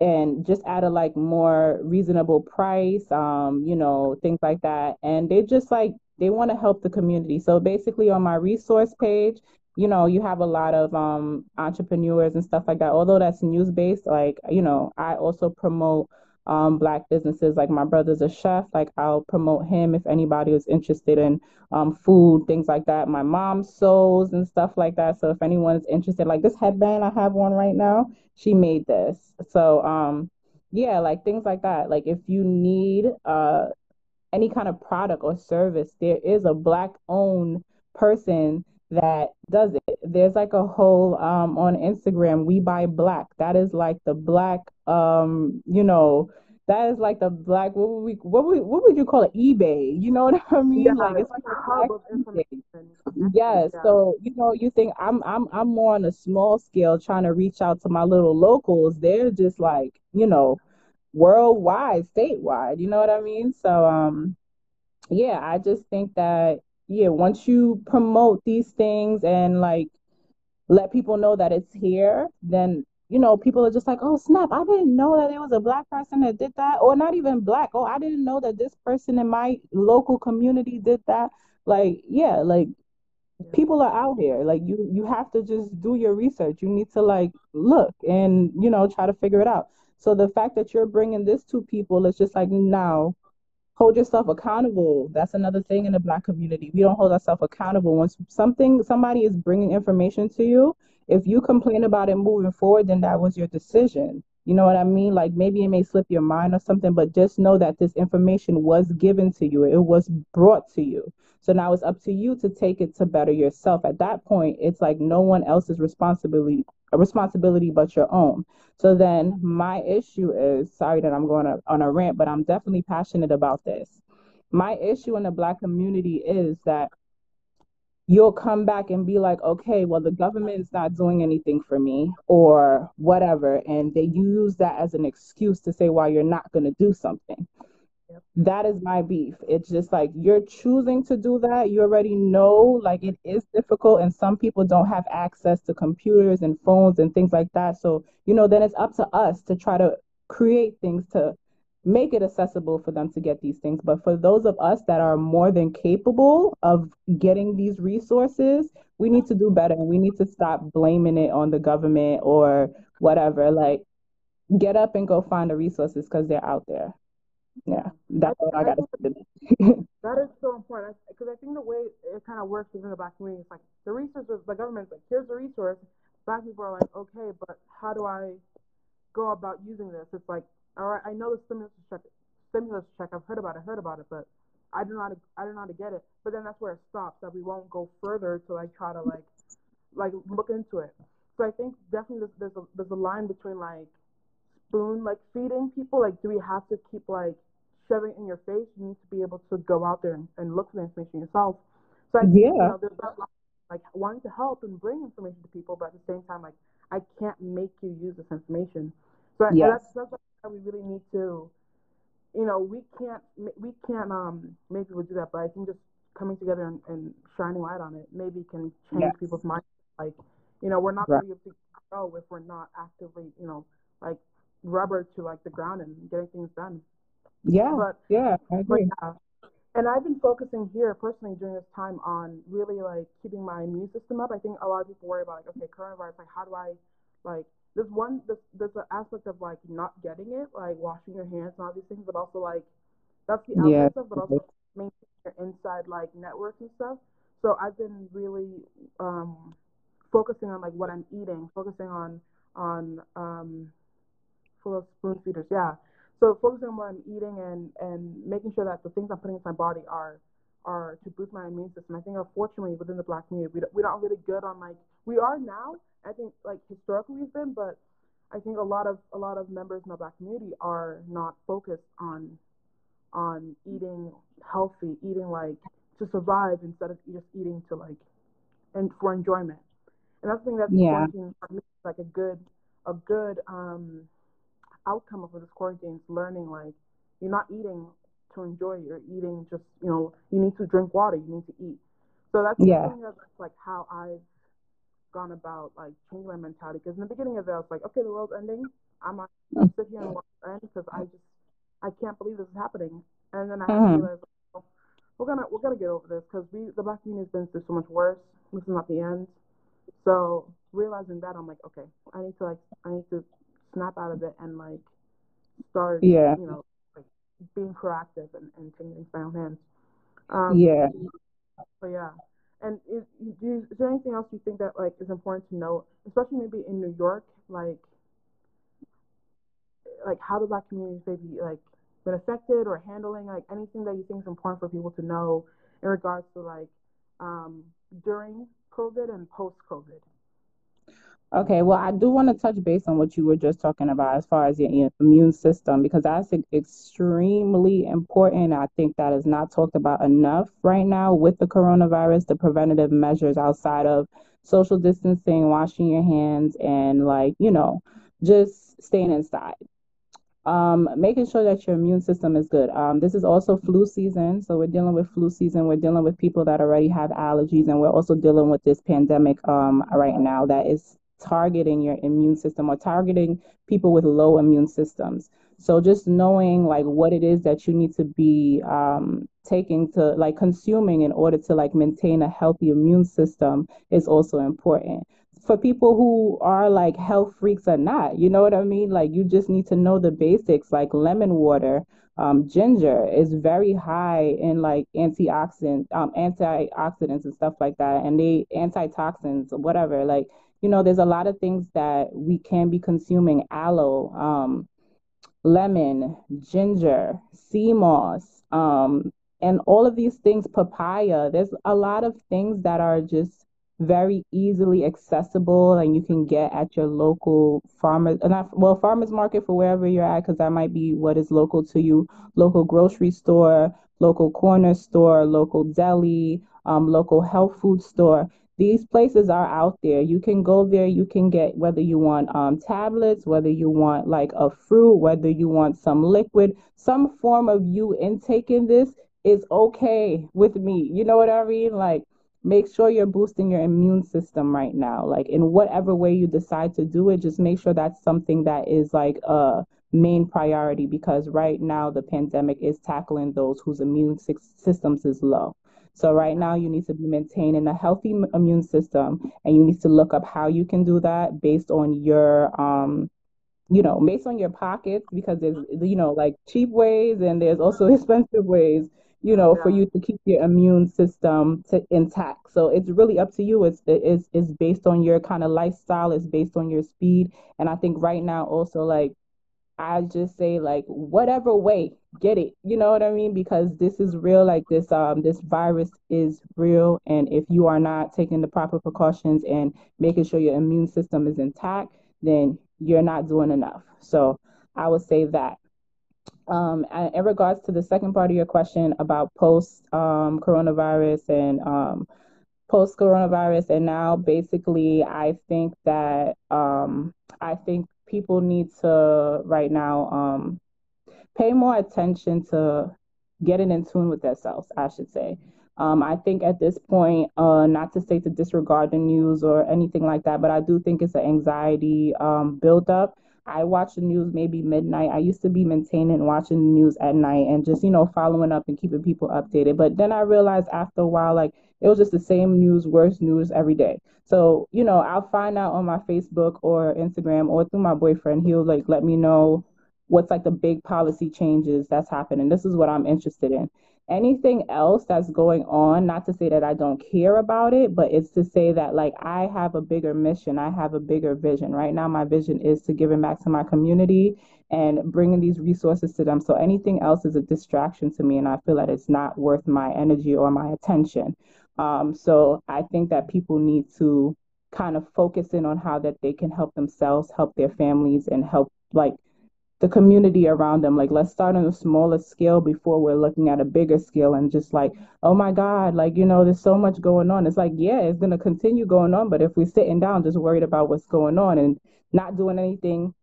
and just at a like more reasonable price, um, you know, things like that. And they just like they want to help the community. So basically on my resource page, you know, you have a lot of um entrepreneurs and stuff like that. Although that's news based, like, you know, I also promote um black businesses. Like my brother's a chef, like I'll promote him if anybody is interested in um food, things like that. My mom sews and stuff like that. So if anyone is interested, like this headband I have on right now, she made this. So um yeah, like things like that. Like if you need uh any kind of product or service, there is a black owned person that does it. There's like a whole um on Instagram, we buy black. That is like the black um, you know, that is like the black what would we what would what would you call it? eBay. You know what I Yeah, mean? Like it's like a hub of information. Yes, Yeah, so you know, you think I'm I'm I'm more on a small scale trying to reach out to my little locals. They're just like, you know, worldwide, statewide, you know what I mean? So um yeah, I just think that yeah, once you promote these things and like let people know that it's here, then you know, people are just like, oh snap, I didn't know that there was a black person that did that, or not even black. Oh, I didn't know that this person in my local community did that. Like, yeah, like people are out here. Like you you have to just do your research. You need to like look and you know try to figure it out. So the fact that you're bringing this to people, it's just like now hold yourself accountable. That's another thing in the black community. We don't hold ourselves accountable. Once something somebody is bringing information to you, if you complain about it moving forward, then that was your decision. You know what I mean? Like maybe it may slip your mind or something, but just know that this information was given to you. It was brought to you. So now it's up to you to take it to better yourself. At that point, it's like no one else's responsibility a responsibility but your own. So then my issue is, sorry that I'm going on a rant, but I'm definitely passionate about this. My issue in the black community is that you'll come back and be like, okay, well, the government's not doing anything for me or whatever. And they use that as an excuse to say why you're not going to do something. That is my beef. It's just like you're choosing to do that. You already know like it is difficult, and some people don't have access to computers and phones and things like that. So, you know, then it's up to us to try to create things to make it accessible for them to get these things. But for those of us that are more than capable of getting these resources, we need to do better. We need to stop blaming it on the government or whatever. Like, get up and go find the resources because they're out there. Yeah, that's all I got to say. that is so important because I think the way it kind of works within the black community is like the resources, the government's like, here's the resource. Black people are like, okay, but how do I go about using this? It's like, all right, I know the stimulus check, stimulus check. I've heard about it, heard about it, but I do not, know how to, I don't know how to get it. But then that's where it stops. That we won't go further to like try to like, like look into it. So I think definitely there's, there's a there's a line between like spoon like feeding people. Like, do we have to keep like shoving in your face? You need to be able to go out there and, and look for the information yourself. So I think yeah. you know there's that line, like wanting to help and bring information to people, but at the same time, like I can't make you use this information. So Yes. that's that's why we really need to, you know, we can't we can't um make people do that, but I think just coming together and, and shining light on it maybe can change Yes. people's minds. Like, you know, we're not Right. going to be able to grow if we're not actively, you know, like rubber to like the ground and getting things done. Yeah. But Yeah. I but agree. yeah. And I've been focusing here personally during this time on really like keeping my immune system up. I think a lot of people worry about like, okay, coronavirus, like how do I like there's one there's there's an aspect of like not getting it, like washing your hands and all these things, but also like that's the Yeah. outside stuff, but also maintaining your inside like network and stuff. So I've been really um focusing on like what I'm eating, focusing on on um full of spoon feeders, yeah. So focusing on what I'm eating and and making sure that the things I'm putting into my body are are to boost my immune system. I think unfortunately within the black community we don't, we're not really good on like we are now. I think like historically we've been, but I think a lot of a lot of members in the black community are not focused on on eating healthy, eating like to survive instead of just eating to like and for enjoyment. And that's the thing that's Yeah. for me is like a good a good um outcome of this quarantine is learning like you're not eating to enjoy, you're eating just you know, you need to drink water, you need to eat. So that's Yeah. That's like how I've gone about like changing my mentality. Because in the beginning of it, I was like, okay, the world's ending. I'm not gonna sit here and watch it end because I just I can't believe this is happening. And then I had to Mhm. realize oh, we're gonna we're gonna get over this because we the black community has been through so much worse. This is not the end. So realizing that, I'm like, okay, I need to like I need to snap out of it and like start, Yeah. you know, like being proactive and, and taking things by own hands. Um, Yeah. but yeah. And is, do you, is there anything else you think that like is important to note, especially maybe in New York, like like how the black communities maybe like been affected or handling like anything that you think is important for people to know in regards to like um, during COVID and post COVID? Okay, well, I do want to touch base on what you were just talking about as far as your immune system, because that's extremely important. I think that is not talked about enough right now with the coronavirus, the preventative measures outside of social distancing, washing your hands, and like, you know, just staying inside. Um, making sure that your immune system is good. Um, this is also flu season, so we're dealing with flu season. We're dealing with people that already have allergies, and we're also dealing with this pandemic um, right now that is targeting your immune system or targeting people with low immune systems. So just knowing like what it is that you need to be um, taking to like consuming in order to like maintain a healthy immune system is also important for people who are like health freaks or not. You know what I mean? Like you just need to know the basics, like lemon water, um, ginger is very high in like antioxidant, um, antioxidants and stuff like that, and they antitoxins, whatever. Like you know, there's a lot of things that we can be consuming. Aloe, um, lemon, ginger, sea moss, um, and all of these things, papaya. There's a lot of things that are just very easily accessible and you can get at your local farmers, not well, farmers market for wherever you're at, because that might be what is local to you, local grocery store, local corner store, local deli, um, local health food store. These places are out there. You can go there. You can get whether you want um, tablets, whether you want like a fruit, whether you want some liquid, some form of you intaking this is okay with me. You know what I mean? Like, make sure you're boosting your immune system right now. Like, in whatever way you decide to do it, just make sure that's something that is like a main priority because right now the pandemic is tackling those whose immune systems is low. So right now you need to be maintaining a healthy immune system and you need to look up how you can do that based on your um you know, based on your pockets, because there's, you know, like cheap ways and there's also expensive ways, you know, yeah. for you to keep your immune system to intact. So it's really up to you. It's it's it's based on your kind of lifestyle. It's based on your speed. And I think right now also like I just say like whatever way, get it. You know what I mean? Because this is real. Like this um this virus is real, and if you are not taking the proper precautions and making sure your immune system is intact, then you're not doing enough. So I would say that. Um, in regards to the second part of your question about post um, coronavirus and um, post coronavirus, and now basically, I think that um, I think people need to right now um, pay more attention to getting in tune with themselves. I should say. Um, I think at this point, uh, not to say to disregard the news or anything like that, but I do think it's an anxiety um, buildup. I watch the news maybe midnight. I used to be maintaining watching the news at night and just, you know, following up and keeping people updated. But then I realized after a while, like, it was just the same news, worse news every day. So, you know, I'll find out on my Facebook or Instagram or through my boyfriend. He'll like let me know what's like the big policy changes that's happening. This is what I'm interested in. Anything else that's going on not to say that i don't care about it but it's to say that like i have a bigger mission. I have a bigger vision. Right now my vision is to give it back to my community and bringing these resources to them. So anything else is a distraction to me and i feel that it's not worth my energy or my attention. Um, so i think that people need to kind of focus in on how that they can help themselves help their families and help like the community around them. Like, let's start on a smaller scale before we're looking at a bigger scale and just like, oh my God, like, you know, there's so much going on. It's like, yeah, it's going to continue going on. But if we're sitting down just worried about what's going on and not doing anything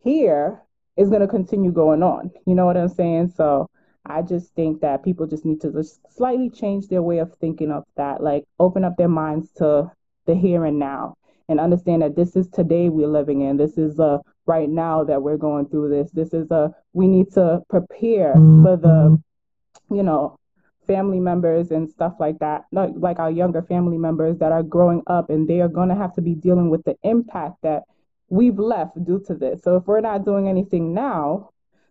here, it's going to continue going on. You know what I'm saying? So I just think that people just need to just slightly change their way of thinking of that, like, open up their minds to the here and now and understand that this is today we're living in. This is a right now that we're going through this. This is a we need to prepare for the, mm-hmm. you know, family members and stuff like that, like like our younger family members that are growing up and they are going to have to be dealing with the impact that we've left due to this. So if we're not doing anything now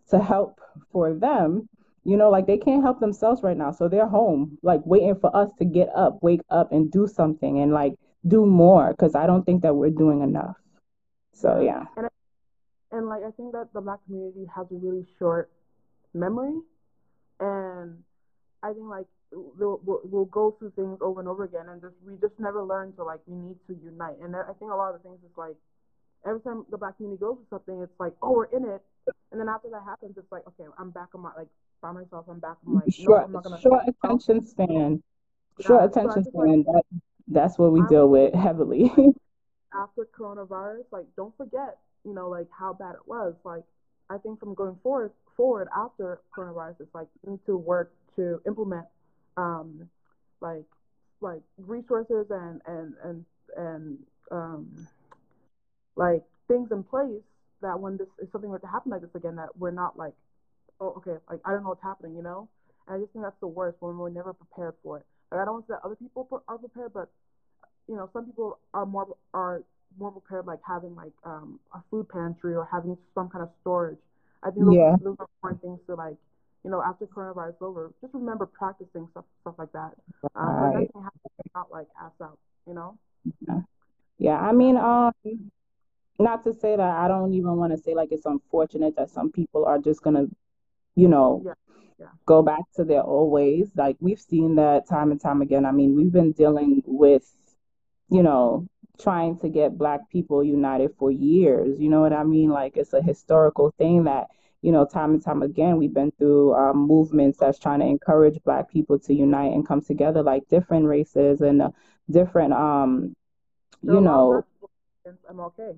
to help for them, you know, like they can't help themselves right now. So they're home, like waiting for us to get up, wake up and do something and like do more because I don't think that we're doing enough. So yeah. And and like I think that the black community has a really short memory, and I think like we'll, we'll, go through things over and over again, and just we just never learn to like we need to unite. And I think a lot of the things is like every time the black community goes through something, it's like oh we're in it, and then after that happens, it's like okay I'm back on my like by myself. I'm back. on my like short, no, I'm not gonna short attention span. Short yeah, attention so span. Like, that, that's what we I'm, deal with heavily. after coronavirus, like don't forget you know, like how bad it was. Like I think from going forward forward after coronavirus, it's like we need to work to implement um, like like resources and and and and um, like things in place that when this is something were to happen like this again, that we're not like, oh okay, like I don't know what's happening, you know. And I just think that's the worst when we're never prepared for it. Like I don't want to say that other people are prepared, but you know, some people are more are more prepared, like having like um, a food pantry or having some kind of storage. I think those, yeah. those are important things to like, you know, after coronavirus is over, just remember practicing stuff stuff like that. Right. Um, so nothing out like ass out, you know. Yeah. yeah, I mean, um, not to say that I don't even want to say like it's unfortunate that some people are just gonna, you know, yeah. Yeah. go back to their old ways. Like we've seen that time and time again. I mean, we've been dealing with, you know, trying to get black people united for years. You know what I mean? Like it's a historical thing that, you know, time and time again, we've been through um, movements that's trying to encourage black people to unite and come together like different races and uh, different, um, you know. I'm okay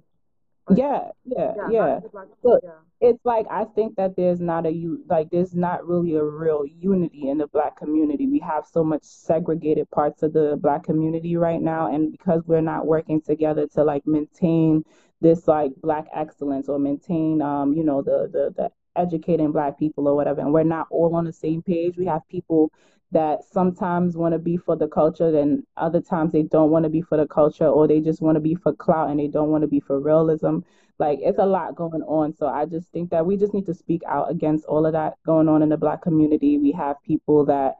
yeah, yeah, yeah. Look, it's like I think that there's not a you like there's not really a real unity in the black community. We have so much segregated parts of the black community right now, and because we're not working together to like maintain this like black excellence or maintain um you know the the the educating black people or whatever, and we're not all on the same page. We have people that sometimes want to be for the culture and other times they don't want to be for the culture or they just want to be for clout and they don't want to be for realism Like it's a lot going on. So I just think that we just need to speak out against all of that going on in the black community. We have people that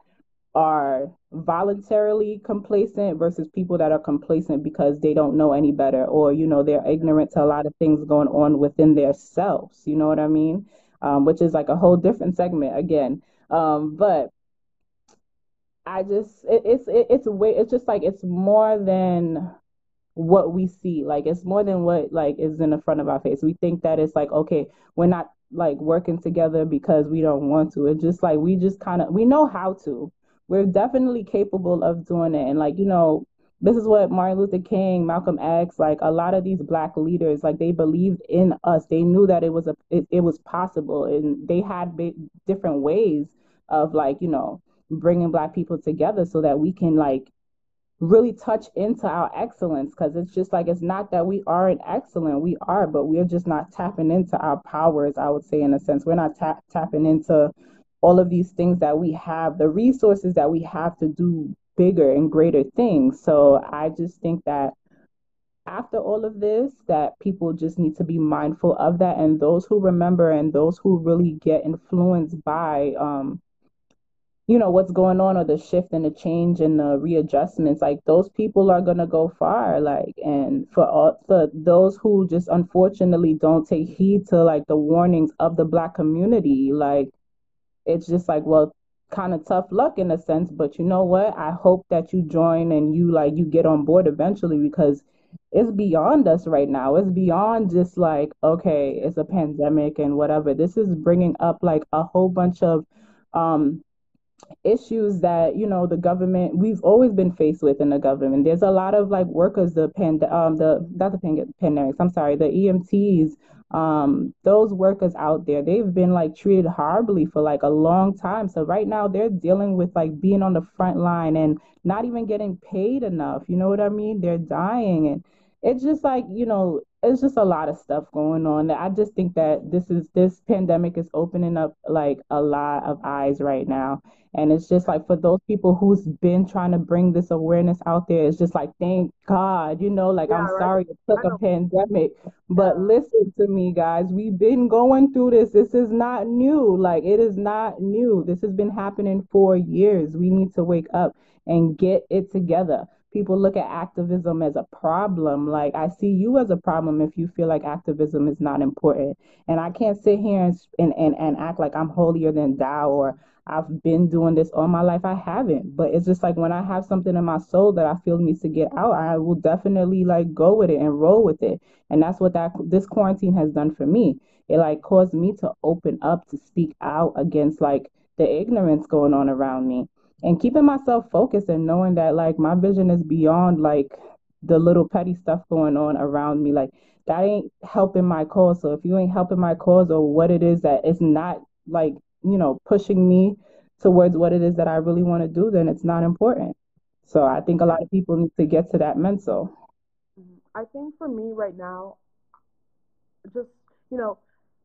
are voluntarily complacent versus people that are complacent because they don't know any better or you know they're ignorant to a lot of things going on within themselves you know what i mean um, which is like a whole different segment again um, but i just it, it's it, it's way it's just like it's more than what we see. Like it's more than what like is in the front of our face. We think that it's like okay we're not like working together because we don't want to. It's just like we just kind of we know how to. We're definitely capable of doing it. And like, you know, this is what Martin Luther King, Malcolm X, like a lot of these black leaders, like they believed in us. They knew that it was a it, it was possible, and they had different ways of like you know bringing black people together so that we can like really touch into our excellence because it's just like it's not that we aren't excellent we are but we're just not tapping into our powers i would say in a sense we're not tap- tapping into all of these things that we have, the resources that we have to do bigger and greater things. So I just think that after all of this, that people just need to be mindful of that. And those who remember and those who really get influenced by, um, you know, what's going on or the shift and the change and the readjustments, like those people are gonna go far. Like, and for all for those who just unfortunately don't take heed to like the warnings of the black community, like it's just like, well, kind of tough luck in a sense, but you know what? I hope that you join and you like you get on board eventually because it's beyond us right now. It's beyond just like, okay, it's a pandemic and whatever. This is bringing up like a whole bunch of um issues that you know the government we've always been faced with in the government. There's a lot of like workers the pand um the not the pandemics i'm sorry the emts um those workers out there they've been like treated horribly for like a long time. So right now they're dealing with like being on the front line and not even getting paid enough you know what i mean? They're dying and it's just like you know it's just a lot of stuff going on i just think that this is this pandemic is opening up like a lot of eyes right now. And it's just like for those people who's been trying to bring this awareness out there it's just like thank god you know like yeah, i'm right. sorry it took a pandemic. But yeah. listen to me guys we've been going through this. This is not new. Like it is not new. This has been happening for years. We need to wake up and get it together people look at activism as a problem. Like, I see you as a problem if you feel like activism is not important. And I can't sit here and, and, and, and act like I'm holier than thou or I've been doing this all my life. I haven't. But it's just like when I have something in my soul that I feel needs to get out, I will definitely like go with it and roll with it. And that's what that this quarantine has done for me. It like caused me to open up to speak out against like the ignorance going on around me and keeping myself focused and knowing that like my vision is beyond like the little petty stuff going on around me like that ain't helping my cause. So if you ain't helping my cause or what it is that it's not like you know pushing me towards what it is that i really want to do then it's not important. So i think a lot of people need to get to that mental. Mm-hmm. i think for me right now just you know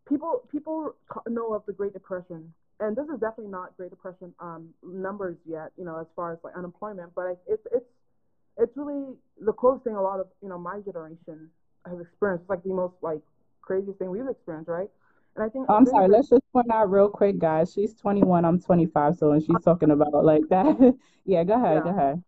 people people know of the great depression and this is definitely not Great Depression um, numbers yet, you know, as far as like unemployment, but it's it's it's really the closest thing a lot of you know my generation has experienced. It's like the most like craziest thing we've experienced, right? And I think oh, I'm sorry. Let's just point out real quick, guys. She's 21. I'm 25. So, and she's talking about like that. yeah, go ahead. Yeah. Go ahead.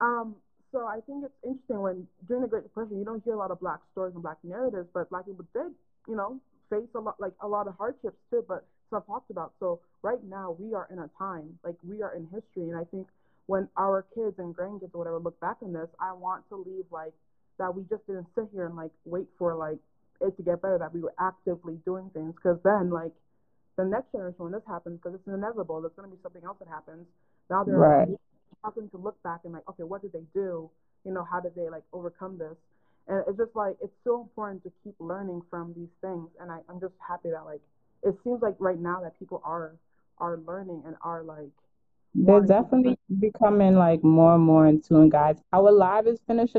Um. So I think it's interesting when during the Great Depression, you don't hear a lot of black stories and black narratives, but black people did, you know, face a lot like a lot of hardships too. But stuff talked about. So right now we are in a time, like we are in history, and I think when our kids and grandkids or whatever look back on this, I want to leave like that we just didn't sit here and like wait for like it to get better, that we were actively doing things, because then like the next generation when this happens, because it's inevitable, there's going to be something else that happens. Now they're right. having to look back and like, okay, what did they do? You know, how did they like overcome this? And it's just like it's so important to keep learning from these things. And I, I'm just happy that like it seems like right now that people are are learning and are like they're definitely becoming like more and more in tune guys. Our live is finished